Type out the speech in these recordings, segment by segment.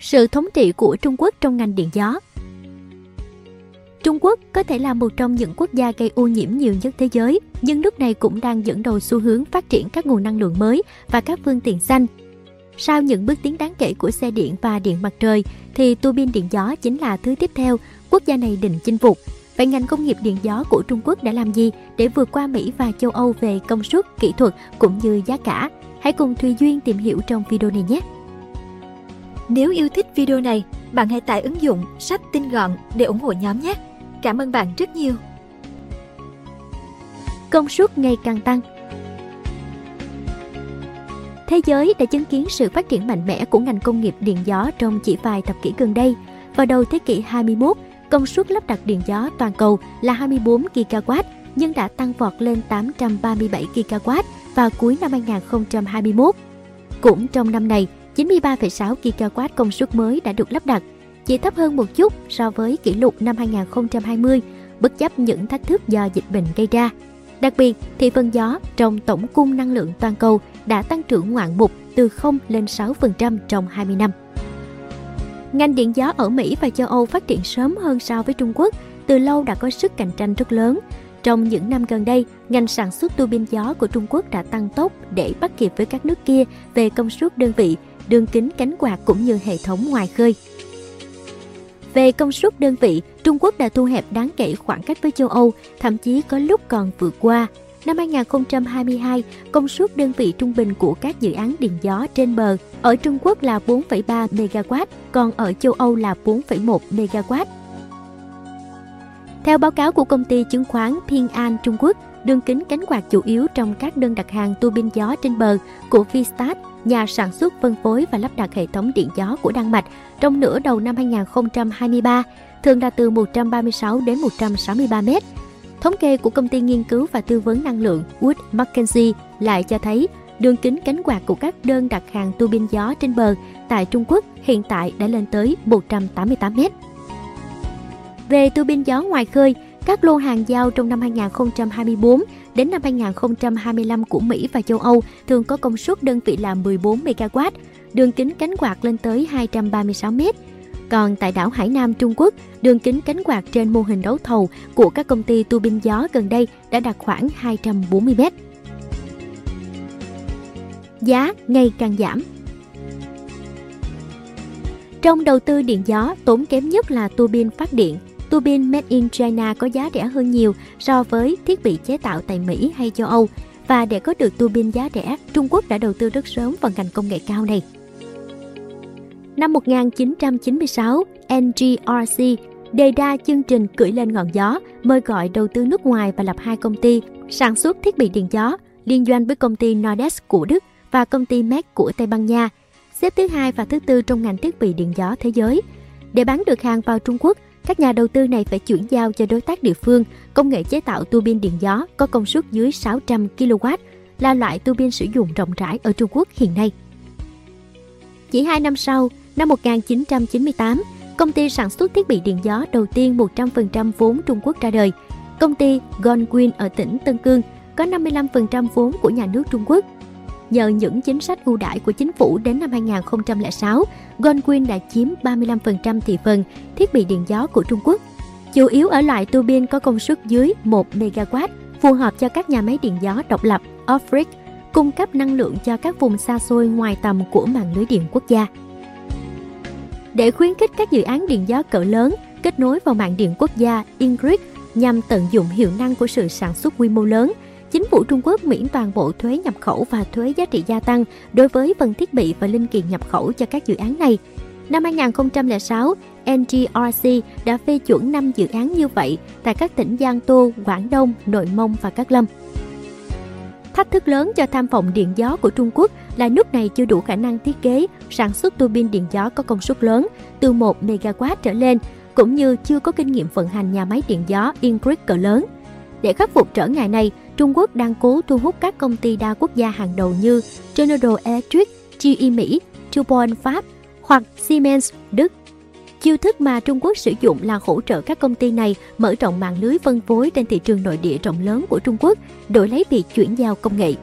Sự thống trị của Trung Quốc trong ngành điện gió Trung Quốc có thể là một trong những quốc gia gây ô nhiễm nhiều nhất thế giới, nhưng nước này cũng đang dẫn đầu xu hướng phát triển các nguồn năng lượng mới và các phương tiện xanh. Sau những bước tiến đáng kể của xe điện và điện mặt trời, thì tua bin điện gió chính là thứ tiếp theo quốc gia này định chinh phục. Vậy ngành công nghiệp điện gió của Trung Quốc đã làm gì để vượt qua Mỹ và châu Âu về công suất, kỹ thuật cũng như giá cả? Hãy cùng Thùy Duyên tìm hiểu trong video này nhé! Nếu yêu thích video này, bạn hãy tải ứng dụng sách tin gọn để ủng hộ nhóm nhé! Cảm ơn bạn rất nhiều! Công suất ngày càng tăng Thế giới đã chứng kiến sự phát triển mạnh mẽ của ngành công nghiệp điện gió trong chỉ vài thập kỷ gần đây. Vào đầu thế kỷ 21, công suất lắp đặt điện gió toàn cầu là 24 GW nhưng đã tăng vọt lên 837 GW vào cuối năm 2021. Cũng trong năm này, 93,6 GW công suất mới đã được lắp đặt, chỉ thấp hơn một chút so với kỷ lục năm 2020, bất chấp những thách thức do dịch bệnh gây ra. Đặc biệt, thị phần gió trong tổng cung năng lượng toàn cầu đã tăng trưởng ngoạn mục từ 0 lên 6% trong 20 năm. Ngành điện gió ở Mỹ và châu Âu phát triển sớm hơn so với Trung Quốc, từ lâu đã có sức cạnh tranh rất lớn. Trong những năm gần đây, ngành sản xuất tua bin gió của Trung Quốc đã tăng tốc để bắt kịp với các nước kia về công suất đơn vị, đường kính cánh quạt cũng như hệ thống ngoài khơi. Về công suất đơn vị, Trung Quốc đã thu hẹp đáng kể khoảng cách với châu Âu, thậm chí có lúc còn vượt qua. Năm 2022, công suất đơn vị trung bình của các dự án điện gió trên bờ ở Trung Quốc là 4,3 MW, còn ở châu Âu là 4,1 MW. Theo báo cáo của công ty chứng khoán Ping An Trung Quốc, đường kính cánh quạt chủ yếu trong các đơn đặt hàng tua bin gió trên bờ của Vistat, nhà sản xuất phân phối và lắp đặt hệ thống điện gió của Đan Mạch trong nửa đầu năm 2023, thường là từ 136 đến 163 mét. Thống kê của công ty nghiên cứu và tư vấn năng lượng Wood Mackenzie lại cho thấy đường kính cánh quạt của các đơn đặt hàng tua bin gió trên bờ tại Trung Quốc hiện tại đã lên tới 188 mét. Về tua bin gió ngoài khơi, các lô hàng giao trong năm 2024 đến năm 2025 của Mỹ và châu Âu thường có công suất đơn vị là 14 MW, đường kính cánh quạt lên tới 236 m. Còn tại đảo Hải Nam Trung Quốc, đường kính cánh quạt trên mô hình đấu thầu của các công ty tu bin gió gần đây đã đạt khoảng 240 m. Giá ngày càng giảm Trong đầu tư điện gió, tốn kém nhất là tua bin phát điện tua bin made in China có giá rẻ hơn nhiều so với thiết bị chế tạo tại Mỹ hay châu Âu. Và để có được tua bin giá rẻ, Trung Quốc đã đầu tư rất sớm vào ngành công nghệ cao này. Năm 1996, NGRC đề ra chương trình cưỡi lên ngọn gió, mời gọi đầu tư nước ngoài và lập hai công ty sản xuất thiết bị điện gió, liên doanh với công ty Nordex của Đức và công ty MEC của Tây Ban Nha, xếp thứ hai và thứ tư trong ngành thiết bị điện gió thế giới. Để bán được hàng vào Trung Quốc, các nhà đầu tư này phải chuyển giao cho đối tác địa phương công nghệ chế tạo tua bin điện gió có công suất dưới 600 kW là loại tua bin sử dụng rộng rãi ở Trung Quốc hiện nay. Chỉ 2 năm sau, năm 1998, công ty sản xuất thiết bị điện gió đầu tiên 100% vốn Trung Quốc ra đời. Công ty Gonquin ở tỉnh Tân Cương có 55% vốn của nhà nước Trung Quốc Nhờ những chính sách ưu đãi của chính phủ đến năm 2006, Gonquin đã chiếm 35% thị phần thiết bị điện gió của Trung Quốc. Chủ yếu ở loại tua bin có công suất dưới 1 MW, phù hợp cho các nhà máy điện gió độc lập off-grid, cung cấp năng lượng cho các vùng xa xôi ngoài tầm của mạng lưới điện quốc gia. Để khuyến khích các dự án điện gió cỡ lớn kết nối vào mạng điện quốc gia Ingrid nhằm tận dụng hiệu năng của sự sản xuất quy mô lớn – Chính phủ Trung Quốc miễn toàn bộ thuế nhập khẩu và thuế giá trị gia tăng đối với phần thiết bị và linh kiện nhập khẩu cho các dự án này. Năm 2006, NGRC đã phê chuẩn 5 dự án như vậy tại các tỉnh Giang Tô, Quảng Đông, Nội Mông và Cát Lâm. Thách thức lớn cho tham vọng điện gió của Trung Quốc là nước này chưa đủ khả năng thiết kế, sản xuất tua bin điện gió có công suất lớn từ 1 MW trở lên, cũng như chưa có kinh nghiệm vận hành nhà máy điện gió Ingrid cỡ lớn. Để khắc phục trở ngại này, Trung Quốc đang cố thu hút các công ty đa quốc gia hàng đầu như General Electric, GE Mỹ, DuPont Pháp hoặc Siemens Đức. Chiêu thức mà Trung Quốc sử dụng là hỗ trợ các công ty này mở rộng mạng lưới phân phối trên thị trường nội địa rộng lớn của Trung Quốc, đổi lấy việc chuyển giao công nghệ.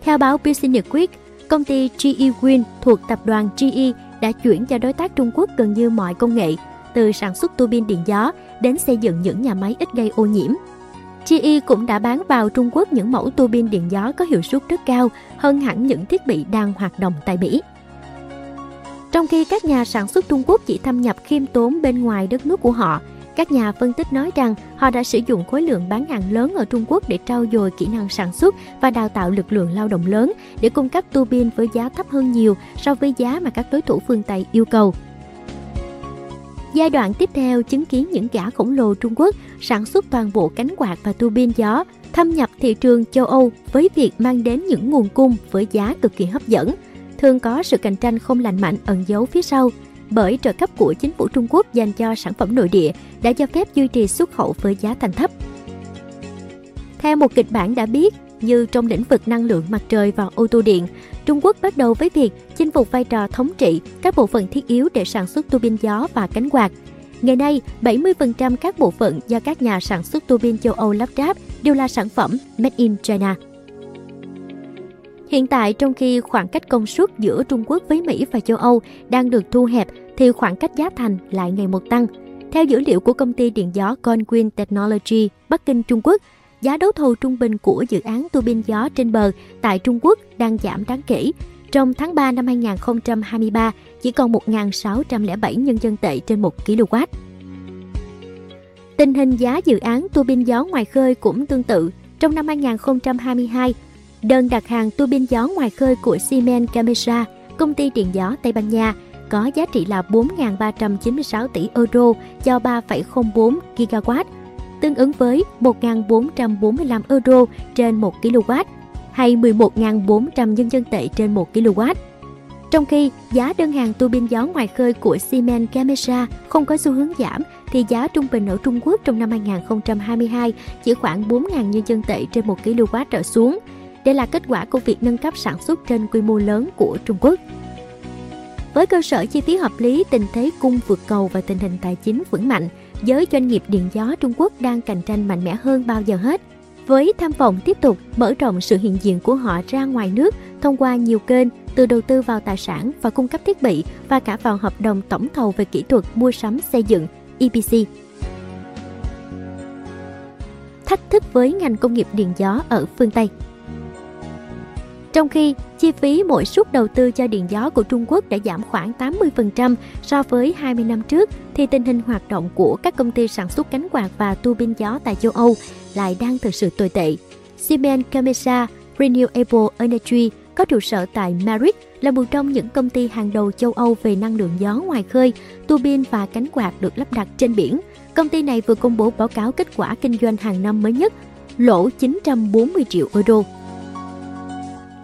Theo báo Business Week, công ty GE Win thuộc tập đoàn GE đã chuyển cho đối tác Trung Quốc gần như mọi công nghệ, từ sản xuất tua bin điện gió đến xây dựng những nhà máy ít gây ô nhiễm. GE cũng đã bán vào Trung Quốc những mẫu tua bin điện gió có hiệu suất rất cao hơn hẳn những thiết bị đang hoạt động tại Mỹ. Trong khi các nhà sản xuất Trung Quốc chỉ thâm nhập khiêm tốn bên ngoài đất nước của họ, các nhà phân tích nói rằng họ đã sử dụng khối lượng bán hàng lớn ở Trung Quốc để trau dồi kỹ năng sản xuất và đào tạo lực lượng lao động lớn để cung cấp tua bin với giá thấp hơn nhiều so với giá mà các đối thủ phương Tây yêu cầu. Giai đoạn tiếp theo chứng kiến những gã khổng lồ Trung Quốc sản xuất toàn bộ cánh quạt và tua bin gió thâm nhập thị trường châu Âu với việc mang đến những nguồn cung với giá cực kỳ hấp dẫn. Thường có sự cạnh tranh không lành mạnh ẩn giấu phía sau bởi trợ cấp của chính phủ Trung Quốc dành cho sản phẩm nội địa đã cho phép duy trì xuất khẩu với giá thành thấp. Theo một kịch bản đã biết, như trong lĩnh vực năng lượng mặt trời và ô tô điện, Trung Quốc bắt đầu với việc chinh phục vai trò thống trị các bộ phận thiết yếu để sản xuất tua bin gió và cánh quạt. Ngày nay, 70% các bộ phận do các nhà sản xuất tua bin châu Âu lắp ráp đều là sản phẩm made in China. Hiện tại, trong khi khoảng cách công suất giữa Trung Quốc với Mỹ và châu Âu đang được thu hẹp, thì khoảng cách giá thành lại ngày một tăng. Theo dữ liệu của công ty điện gió Conquin Technology, Bắc Kinh, Trung Quốc, giá đấu thầu trung bình của dự án tua bin gió trên bờ tại Trung Quốc đang giảm đáng kể. Trong tháng 3 năm 2023, chỉ còn 1.607 nhân dân tệ trên 1 kW. Tình hình giá dự án tua bin gió ngoài khơi cũng tương tự. Trong năm 2022, đơn đặt hàng tua bin gió ngoài khơi của Siemens Gamesa, công ty điện gió Tây Ban Nha, có giá trị là 4.396 tỷ euro cho 3,04 GW, tương ứng với 1.445 euro trên 1 kW hay 11.400 nhân dân tệ trên 1 kW. Trong khi giá đơn hàng tua bin gió ngoài khơi của Siemens Gamesa không có xu hướng giảm, thì giá trung bình ở Trung Quốc trong năm 2022 chỉ khoảng 4.000 nhân dân tệ trên 1 kW trở xuống. Đây là kết quả của việc nâng cấp sản xuất trên quy mô lớn của Trung Quốc. Với cơ sở chi phí hợp lý, tình thế cung vượt cầu và tình hình tài chính vững mạnh, giới doanh nghiệp điện gió Trung Quốc đang cạnh tranh mạnh mẽ hơn bao giờ hết. Với tham vọng tiếp tục, mở rộng sự hiện diện của họ ra ngoài nước thông qua nhiều kênh, từ đầu tư vào tài sản và cung cấp thiết bị và cả vào hợp đồng tổng thầu về kỹ thuật mua sắm xây dựng EPC. Thách thức với ngành công nghiệp điện gió ở phương Tây trong khi chi phí mỗi suất đầu tư cho điện gió của Trung Quốc đã giảm khoảng 80% so với 20 năm trước, thì tình hình hoạt động của các công ty sản xuất cánh quạt và tua bin gió tại châu Âu lại đang thực sự tồi tệ. Siemens Gamesa Renewable Energy có trụ sở tại Madrid là một trong những công ty hàng đầu châu Âu về năng lượng gió ngoài khơi, tua bin và cánh quạt được lắp đặt trên biển. Công ty này vừa công bố báo cáo kết quả kinh doanh hàng năm mới nhất, lỗ 940 triệu euro.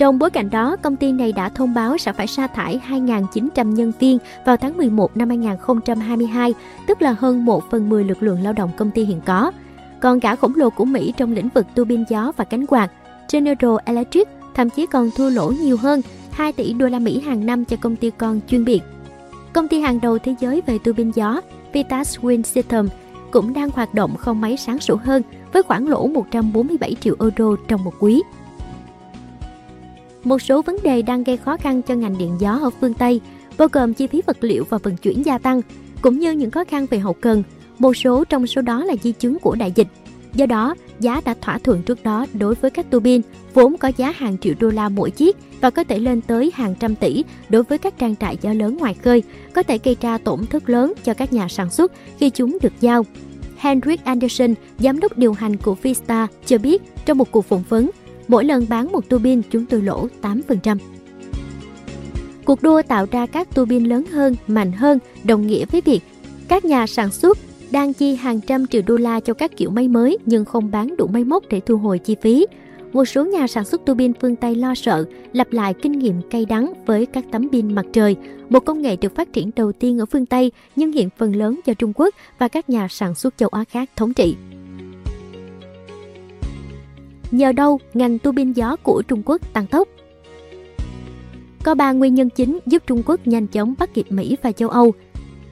Trong bối cảnh đó, công ty này đã thông báo sẽ phải sa thải 2.900 nhân viên vào tháng 11 năm 2022, tức là hơn 1 phần 10 lực lượng lao động công ty hiện có. Còn cả khổng lồ của Mỹ trong lĩnh vực tua bin gió và cánh quạt, General Electric thậm chí còn thua lỗ nhiều hơn 2 tỷ đô la Mỹ hàng năm cho công ty con chuyên biệt. Công ty hàng đầu thế giới về tua bin gió, Vitas Wind System, cũng đang hoạt động không mấy sáng sủa hơn với khoản lỗ 147 triệu euro trong một quý. Một số vấn đề đang gây khó khăn cho ngành điện gió ở phương Tây, bao gồm chi phí vật liệu và vận chuyển gia tăng, cũng như những khó khăn về hậu cần. Một số trong số đó là di chứng của đại dịch. Do đó, giá đã thỏa thuận trước đó đối với các tua bin vốn có giá hàng triệu đô la mỗi chiếc và có thể lên tới hàng trăm tỷ đối với các trang trại gió lớn ngoài khơi, có thể gây ra tổn thất lớn cho các nhà sản xuất khi chúng được giao. Henrik Anderson, giám đốc điều hành của Vista, cho biết trong một cuộc phỏng vấn, Mỗi lần bán một tua bin chúng tôi lỗ 8%. Cuộc đua tạo ra các tua bin lớn hơn, mạnh hơn đồng nghĩa với việc các nhà sản xuất đang chi hàng trăm triệu đô la cho các kiểu máy mới nhưng không bán đủ máy móc để thu hồi chi phí. Một số nhà sản xuất tua bin phương Tây lo sợ lặp lại kinh nghiệm cay đắng với các tấm pin mặt trời, một công nghệ được phát triển đầu tiên ở phương Tây nhưng hiện phần lớn do Trung Quốc và các nhà sản xuất châu Á khác thống trị. Nhờ đâu ngành tua bin gió của Trung Quốc tăng tốc? Có 3 nguyên nhân chính giúp Trung Quốc nhanh chóng bắt kịp Mỹ và châu Âu.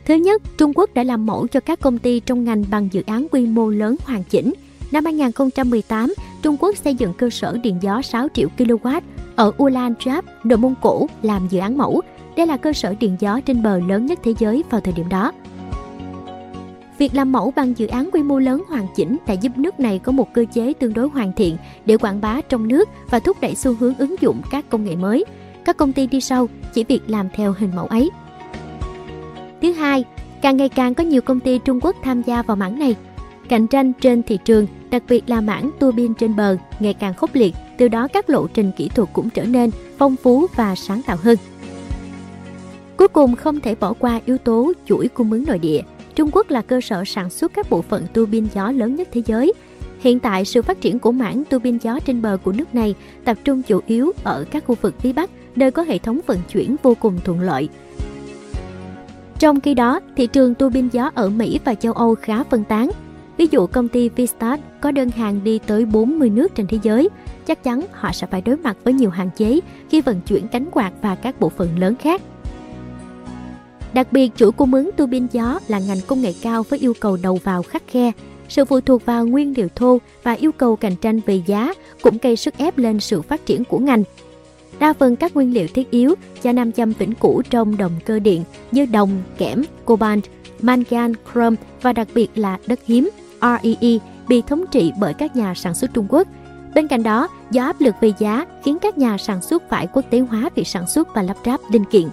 Thứ nhất, Trung Quốc đã làm mẫu cho các công ty trong ngành bằng dự án quy mô lớn hoàn chỉnh. Năm 2018, Trung Quốc xây dựng cơ sở điện gió 6 triệu kW ở Ulan Chab, Nội Mông Cổ làm dự án mẫu. Đây là cơ sở điện gió trên bờ lớn nhất thế giới vào thời điểm đó. Việc làm mẫu bằng dự án quy mô lớn hoàn chỉnh đã giúp nước này có một cơ chế tương đối hoàn thiện để quảng bá trong nước và thúc đẩy xu hướng ứng dụng các công nghệ mới. Các công ty đi sau chỉ việc làm theo hình mẫu ấy. Thứ hai, càng ngày càng có nhiều công ty Trung Quốc tham gia vào mảng này. Cạnh tranh trên thị trường, đặc biệt là mảng tua bin trên bờ, ngày càng khốc liệt, từ đó các lộ trình kỹ thuật cũng trở nên phong phú và sáng tạo hơn. Cuối cùng không thể bỏ qua yếu tố chuỗi cung ứng nội địa. Trung Quốc là cơ sở sản xuất các bộ phận tua bin gió lớn nhất thế giới. Hiện tại, sự phát triển của mảng tua bin gió trên bờ của nước này tập trung chủ yếu ở các khu vực phía Bắc, nơi có hệ thống vận chuyển vô cùng thuận lợi. Trong khi đó, thị trường tua bin gió ở Mỹ và châu Âu khá phân tán. Ví dụ công ty Vistart có đơn hàng đi tới 40 nước trên thế giới, chắc chắn họ sẽ phải đối mặt với nhiều hạn chế khi vận chuyển cánh quạt và các bộ phận lớn khác. Đặc biệt, chuỗi cung ứng tua bin gió là ngành công nghệ cao với yêu cầu đầu vào khắc khe. Sự phụ thuộc vào nguyên liệu thô và yêu cầu cạnh tranh về giá cũng gây sức ép lên sự phát triển của ngành. Đa phần các nguyên liệu thiết yếu cho nam châm vĩnh cửu trong động cơ điện như đồng, kẽm, cobalt, mangan, chrome và đặc biệt là đất hiếm REE bị thống trị bởi các nhà sản xuất Trung Quốc. Bên cạnh đó, do áp lực về giá khiến các nhà sản xuất phải quốc tế hóa việc sản xuất và lắp ráp linh kiện.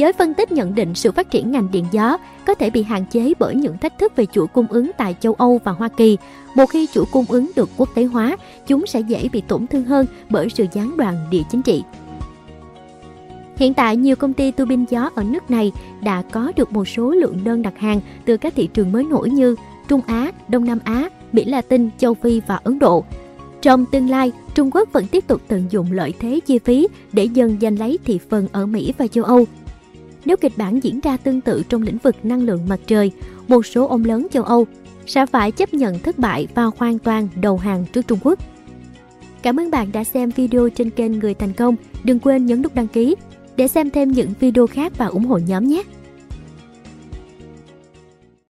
Giới phân tích nhận định sự phát triển ngành điện gió có thể bị hạn chế bởi những thách thức về chuỗi cung ứng tại châu Âu và Hoa Kỳ. Một khi chuỗi cung ứng được quốc tế hóa, chúng sẽ dễ bị tổn thương hơn bởi sự gián đoạn địa chính trị. Hiện tại, nhiều công ty tu bin gió ở nước này đã có được một số lượng đơn đặt hàng từ các thị trường mới nổi như Trung Á, Đông Nam Á, Mỹ Latin, Châu Phi và Ấn Độ. Trong tương lai, Trung Quốc vẫn tiếp tục tận dụng lợi thế chi phí để dần giành lấy thị phần ở Mỹ và châu Âu nếu kịch bản diễn ra tương tự trong lĩnh vực năng lượng mặt trời, một số ông lớn châu Âu sẽ phải chấp nhận thất bại và hoàn toàn đầu hàng trước Trung Quốc. Cảm ơn bạn đã xem video trên kênh Người Thành Công. Đừng quên nhấn nút đăng ký để xem thêm những video khác và ủng hộ nhóm nhé!